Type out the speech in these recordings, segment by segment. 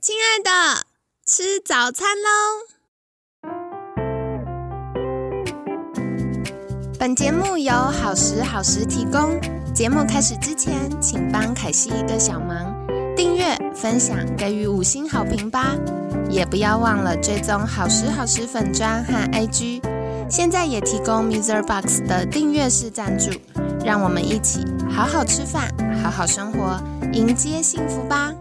亲爱的，吃早餐喽！本节目由好时好时提供。节目开始之前，请帮凯西一个小忙，订阅、分享、给予五星好评吧！也不要忘了追踪好时好时粉砖和 IG。现在也提供 Mr. Box 的订阅式赞助，让我们一起好好吃饭，好好生活，迎接幸福吧！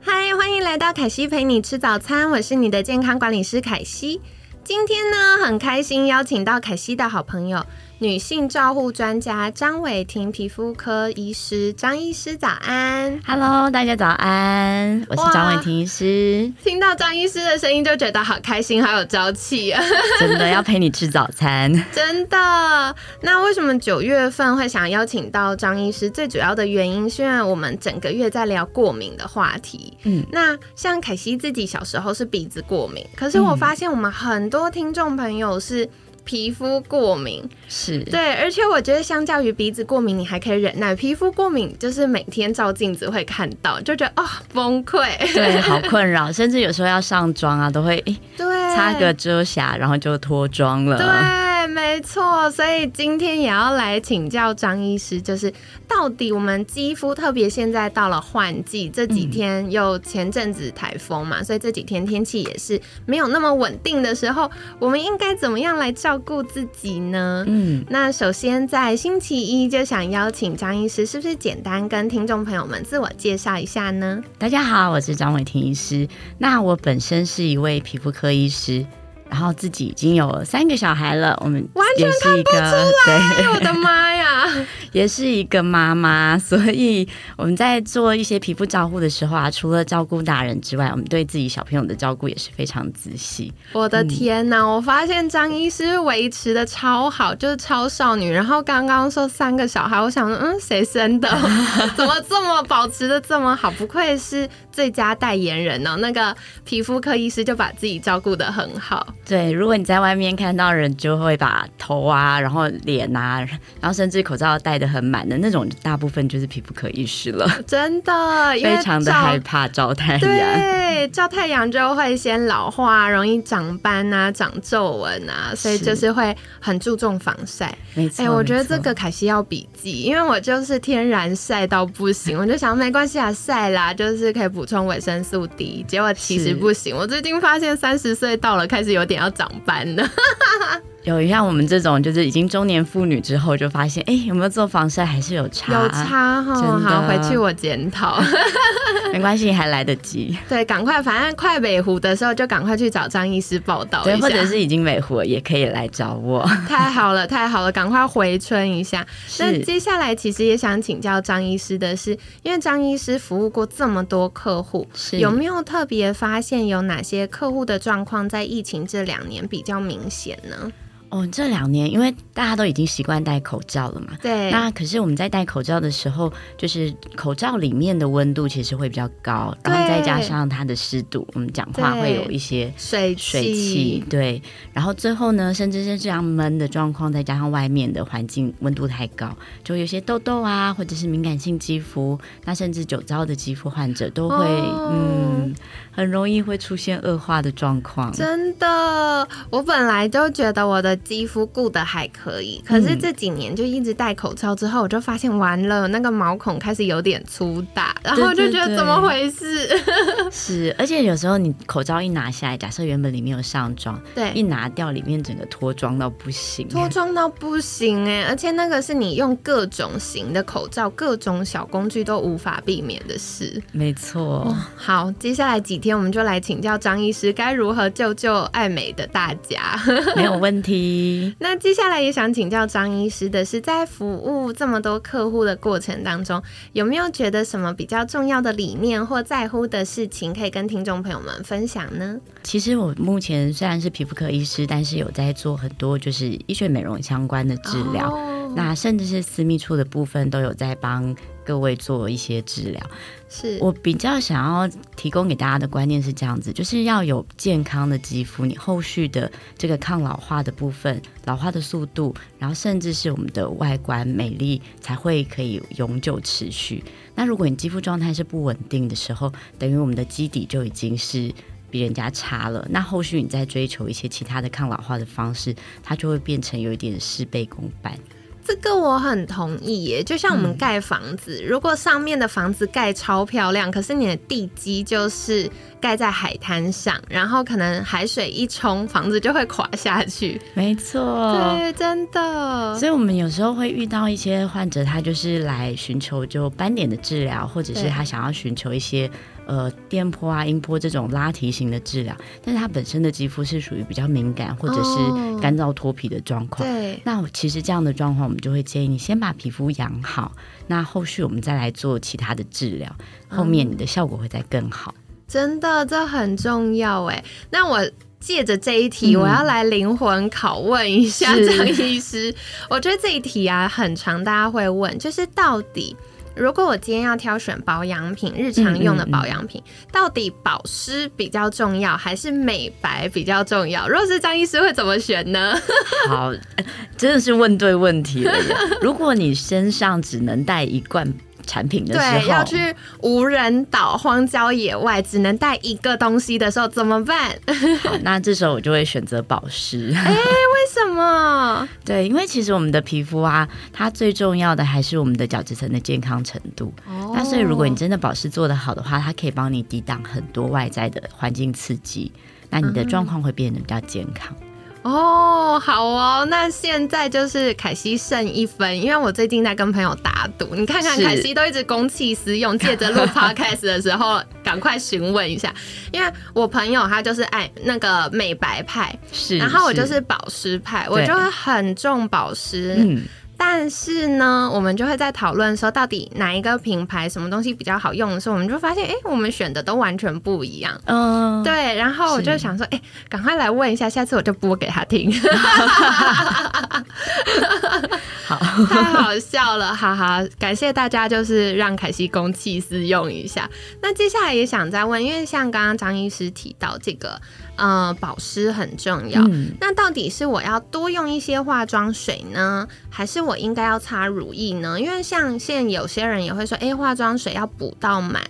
嗨，欢迎来到凯西陪你吃早餐，我是你的健康管理师凯西。今天呢，很开心邀请到凯西的好朋友。女性照护专家张伟婷皮肤科医师，张医师早安，Hello，大家早安，我是张伟婷医师。听到张医师的声音就觉得好开心，好有朝气啊！真的要陪你吃早餐，真的。那为什么九月份会想邀请到张医师？最主要的原因是因为我们整个月在聊过敏的话题。嗯，那像凯西自己小时候是鼻子过敏，可是我发现我们很多听众朋友是。皮肤过敏是对，而且我觉得相较于鼻子过敏，你还可以忍耐。皮肤过敏就是每天照镜子会看到，就觉得哦崩溃，对，好困扰，甚至有时候要上妆啊，都会 对擦个遮瑕，然后就脱妆了。对，没错。所以今天也要来请教张医师，就是到底我们肌肤，特别现在到了换季，这几天又前阵子台风嘛，所以这几天天气也是没有那么稳定的时候，我们应该怎么样来照？顾自己呢？嗯，那首先在星期一就想邀请张医师，是不是简单跟听众朋友们自我介绍一下呢？大家好，我是张伟婷医师。那我本身是一位皮肤科医师。然后自己已经有三个小孩了，我们完全看不出来，我的妈呀，也是一个妈妈，所以我们在做一些皮肤照护的时候啊，除了照顾大人之外，我们对自己小朋友的照顾也是非常仔细。我的天哪，我发现张医师维持的超好，就是超少女。然后刚刚说三个小孩，我想说，嗯，谁生的？怎么这么保持的这么好？不愧是最佳代言人哦，那个皮肤科医师就把自己照顾的很好。对，如果你在外面看到人，就会把头啊，然后脸啊，然后甚至口罩戴的很满的那种，大部分就是皮肤科医师了。真的，非常的害怕照太阳。对，照太阳就会先老化，容易长斑啊，长皱纹啊，所以就是会很注重防晒。没错，哎，我觉得这个凯西要笔记，因为我就是天然晒到不行，我就想没关系啊，晒啦，就是可以补充维生素 D。结果其实不行，我最近发现三十岁到了，开始有点。要长斑的。有像我们这种，就是已经中年妇女之后，就发现，哎，有没有做防晒还是有差，有差哈。好，回去我检讨。没关系，还来得及。对，赶快，反正快美湖的时候，就赶快去找张医师报道对，或者是已经美湖了，也可以来找我。太好了，太好了，赶快回春一下。那接下来其实也想请教张医师的是，因为张医师服务过这么多客户，有没有特别发现有哪些客户的状况在疫情这两年比较明显呢？哦，这两年因为大家都已经习惯戴口罩了嘛，对。那可是我们在戴口罩的时候，就是口罩里面的温度其实会比较高，然后再加上它的湿度，我们讲话会有一些水水汽，对。然后最后呢，甚至是这样闷的状况，再加上外面的环境温度太高，就有些痘痘啊，或者是敏感性肌肤，那甚至酒糟的肌肤患者都会，嗯，很容易会出现恶化的状况。真的，我本来就觉得我的。肌肤顾得还可以，可是这几年就一直戴口罩之后，我就发现完了，那个毛孔开始有点粗大，然后就觉得怎么回事？是，而且有时候你口罩一拿下来，假设原本里面有上妆，对，一拿掉里面整个脱妆到不行，脱妆到不行哎，而且那个是你用各种型的口罩、各种小工具都无法避免的事。没错。好，接下来几天我们就来请教张医师，该如何救救爱美的大家？没有问题。那接下来也想请教张医师的是，在服务这么多客户的过程当中，有没有觉得什么比较重要的理念或在乎的事情，可以跟听众朋友们分享呢？其实我目前虽然是皮肤科医师，但是有在做很多就是医学美容相关的治疗。那甚至是私密处的部分都有在帮各位做一些治疗。是我比较想要提供给大家的观念是这样子，就是要有健康的肌肤，你后续的这个抗老化的部分、老化的速度，然后甚至是我们的外观美丽，才会可以永久持续。那如果你肌肤状态是不稳定的时候，等于我们的基底就已经是比人家差了。那后续你再追求一些其他的抗老化的方式，它就会变成有一点事倍功半。这个我很同意耶，就像我们盖房子，如果上面的房子盖超漂亮，可是你的地基就是盖在海滩上，然后可能海水一冲，房子就会垮下去。没错，对，真的。所以，我们有时候会遇到一些患者，他就是来寻求就斑点的治疗，或者是他想要寻求一些。呃，电波啊、音波这种拉提型的治疗，但是他本身的肌肤是属于比较敏感或者是干燥脱皮的状况。对，那其实这样的状况，我们就会建议你先把皮肤养好，那后续我们再来做其他的治疗，后面你的效果会再更好。真的，这很重要哎。那我借着这一题，我要来灵魂拷问一下张医师。我觉得这一题啊很长，大家会问，就是到底。如果我今天要挑选保养品，日常用的保养品，到底保湿比较重要，还是美白比较重要？若是张医师会怎么选呢？好，真的是问对问题了。如果你身上只能带一罐。产品的时候，要去无人岛、荒郊野外，只能带一个东西的时候怎么办？好，那这时候我就会选择保湿。哎，为什么？对，因为其实我们的皮肤啊，它最重要的还是我们的角质层的健康程度。哦，那所以如果你真的保湿做得好的话，它可以帮你抵挡很多外在的环境刺激，那你的状况会变得比较健康。哦，好哦，那现在就是凯西剩一分，因为我最近在跟朋友打赌，你看看凯西都一直公器私用，借着录 podcast 的时候赶快询问一下，因为我朋友他就是爱那个美白派，是，然后我就是保湿派，我就会很重保湿，嗯。但是呢，我们就会在讨论说，到底哪一个品牌什么东西比较好用的时候，我们就发现，哎，我们选的都完全不一样。嗯，对。然后我就想说，哎，赶快来问一下，下次我就播给他听。好，太好笑了，哈哈！感谢大家，就是让凯西公器私用一下。那接下来也想再问，因为像刚刚张医师提到这个。呃，保湿很重要。那到底是我要多用一些化妆水呢，还是我应该要擦乳液呢？因为像现在有些人也会说，哎，化妆水要补到满，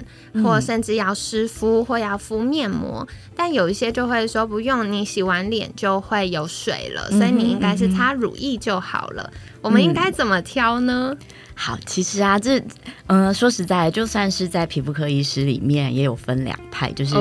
或甚至要湿敷或要敷面膜。但有一些就会说，不用，你洗完脸就会有水了，所以你应该是擦乳液就好了。我们应该怎么挑呢？好，其实啊，这嗯，说实在，就算是在皮肤科医师里面，也有分两派，就是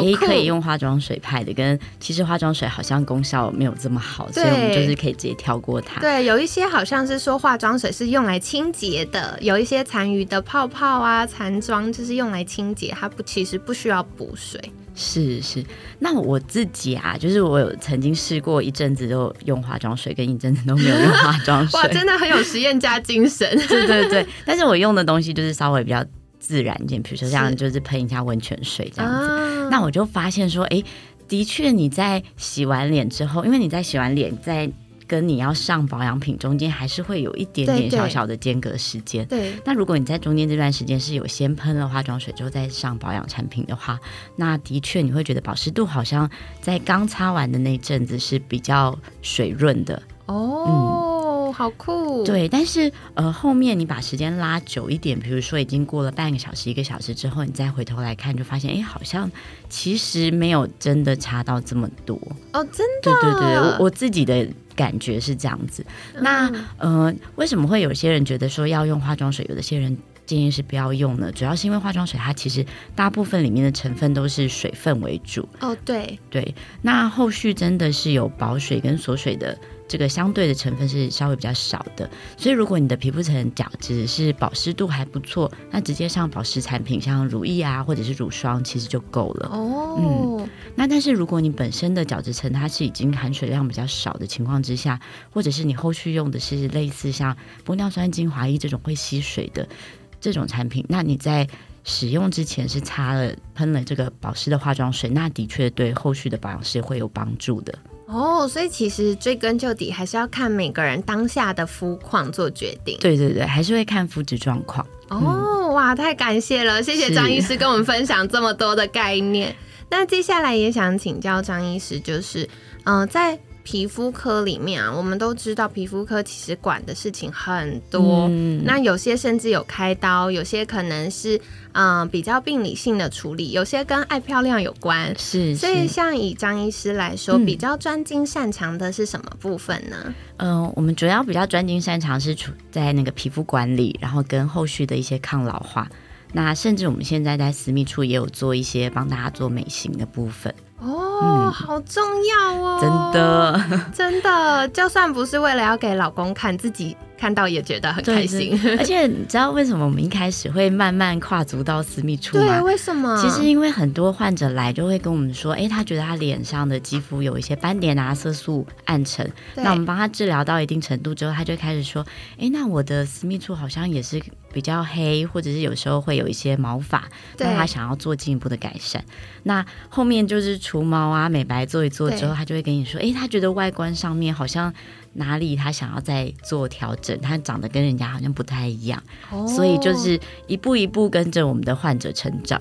也可以用化妆水派的，跟其实化妆水好像功效没有这么好，所以我们就是可以直接跳过它。对，有一些好像是说化妆水是用来清洁的，有一些残余的泡泡啊、残妆就是用来清洁，它不其实不需要补水。是是，那我自己啊，就是我有曾经试过一阵子都用化妆水，跟一阵子都没有用化妆水。哇，真的很有实验家精神。对对对，但是我用的东西就是稍微比较自然一点，比如说像就是喷一下温泉水这样子。那我就发现说，哎，的确你在洗完脸之后，因为你在洗完脸在。跟你要上保养品中间还是会有一点点小小的间隔时间。对，那如果你在中间这段时间是有先喷了化妆水之后再上保养产品的话，那的确你会觉得保湿度好像在刚擦完的那阵子是比较水润的。哦，好酷。对，但是呃后面你把时间拉久一点，比如说已经过了半个小时、一个小时之后，你再回头来看，就发现哎，好像其实没有真的差到这么多。哦，真的。对对对，我我自己的。感觉是这样子，那呃，为什么会有些人觉得说要用化妆水，有的些人建议是不要用呢？主要是因为化妆水它其实大部分里面的成分都是水分为主。哦，对对，那后续真的是有保水跟锁水的。这个相对的成分是稍微比较少的，所以如果你的皮肤层角质是保湿度还不错，那直接上保湿产品，像乳液啊或者是乳霜，其实就够了。哦，嗯，那但是如果你本身的角质层它是已经含水量比较少的情况之下，或者是你后续用的是类似像玻尿酸精华液这种会吸水的这种产品，那你在使用之前是擦了喷了这个保湿的化妆水，那的确对后续的保养是会有帮助的。哦，所以其实追根究底，还是要看每个人当下的肤况做决定。对对对，还是会看肤质状况。哦，哇，太感谢了，谢谢张医师跟我们分享这么多的概念。那接下来也想请教张医师，就是，嗯，在。皮肤科里面啊，我们都知道皮肤科其实管的事情很多，那有些甚至有开刀，有些可能是嗯比较病理性的处理，有些跟爱漂亮有关。是，所以像以张医师来说，比较专精擅长的是什么部分呢？嗯，我们主要比较专精擅长是处在那个皮肤管理，然后跟后续的一些抗老化。那甚至我们现在在私密处也有做一些帮大家做美型的部分。哦，好重要哦！真的，真的，就算不是为了要给老公看，自己看到也觉得很开心。而且你知道为什么我们一开始会慢慢跨足到私密处吗？对，为什么？其实因为很多患者来就会跟我们说，哎，他觉得他脸上的肌肤有一些斑点啊、色素暗沉。那我们帮他治疗到一定程度之后，他就开始说，哎，那我的私密处好像也是。比较黑，或者是有时候会有一些毛发，那他想要做进一步的改善。那后面就是除毛啊、美白做一做之后，他就会跟你说：“哎，他觉得外观上面好像哪里他想要再做调整，他长得跟人家好像不太一样。”所以就是一步一步跟着我们的患者成长。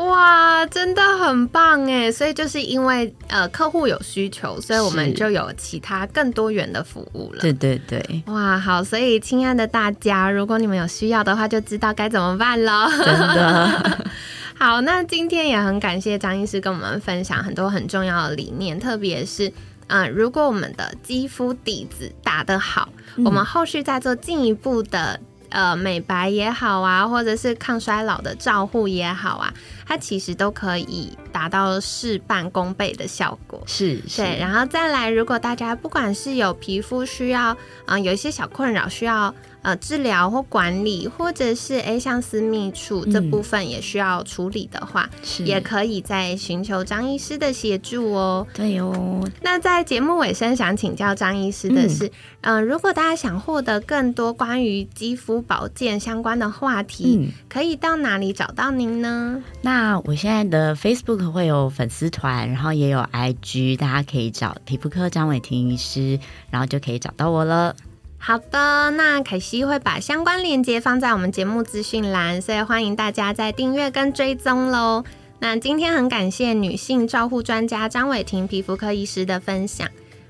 哇，真的很棒哎！所以就是因为呃客户有需求，所以我们就有其他更多元的服务了。对对对，哇，好！所以亲爱的大家，如果你们有需要的话，就知道该怎么办了。真的 好，那今天也很感谢张医师跟我们分享很多很重要的理念，特别是嗯，如果我们的肌肤底子打得好，我们后续再做进一步的。呃，美白也好啊，或者是抗衰老的照护也好啊，它其实都可以达到事半功倍的效果。是，对。然后再来，如果大家不管是有皮肤需要，嗯，有一些小困扰需要。呃，治疗或管理，或者是哎，像私密处这部分也需要处理的话，也可以再寻求张医师的协助哦。对哦。那在节目尾声，想请教张医师的是，嗯，如果大家想获得更多关于肌肤保健相关的话题，可以到哪里找到您呢？那我现在的 Facebook 会有粉丝团，然后也有 IG，大家可以找皮肤科张伟婷医师，然后就可以找到我了。好的，那凯西会把相关链接放在我们节目资讯栏，所以欢迎大家在订阅跟追踪喽。那今天很感谢女性照护专家张伟婷皮肤科医师的分享，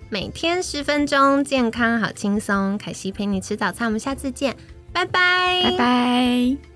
每天十分钟，健康好轻松。凯西陪你吃早餐，我们下次见，拜拜，拜拜。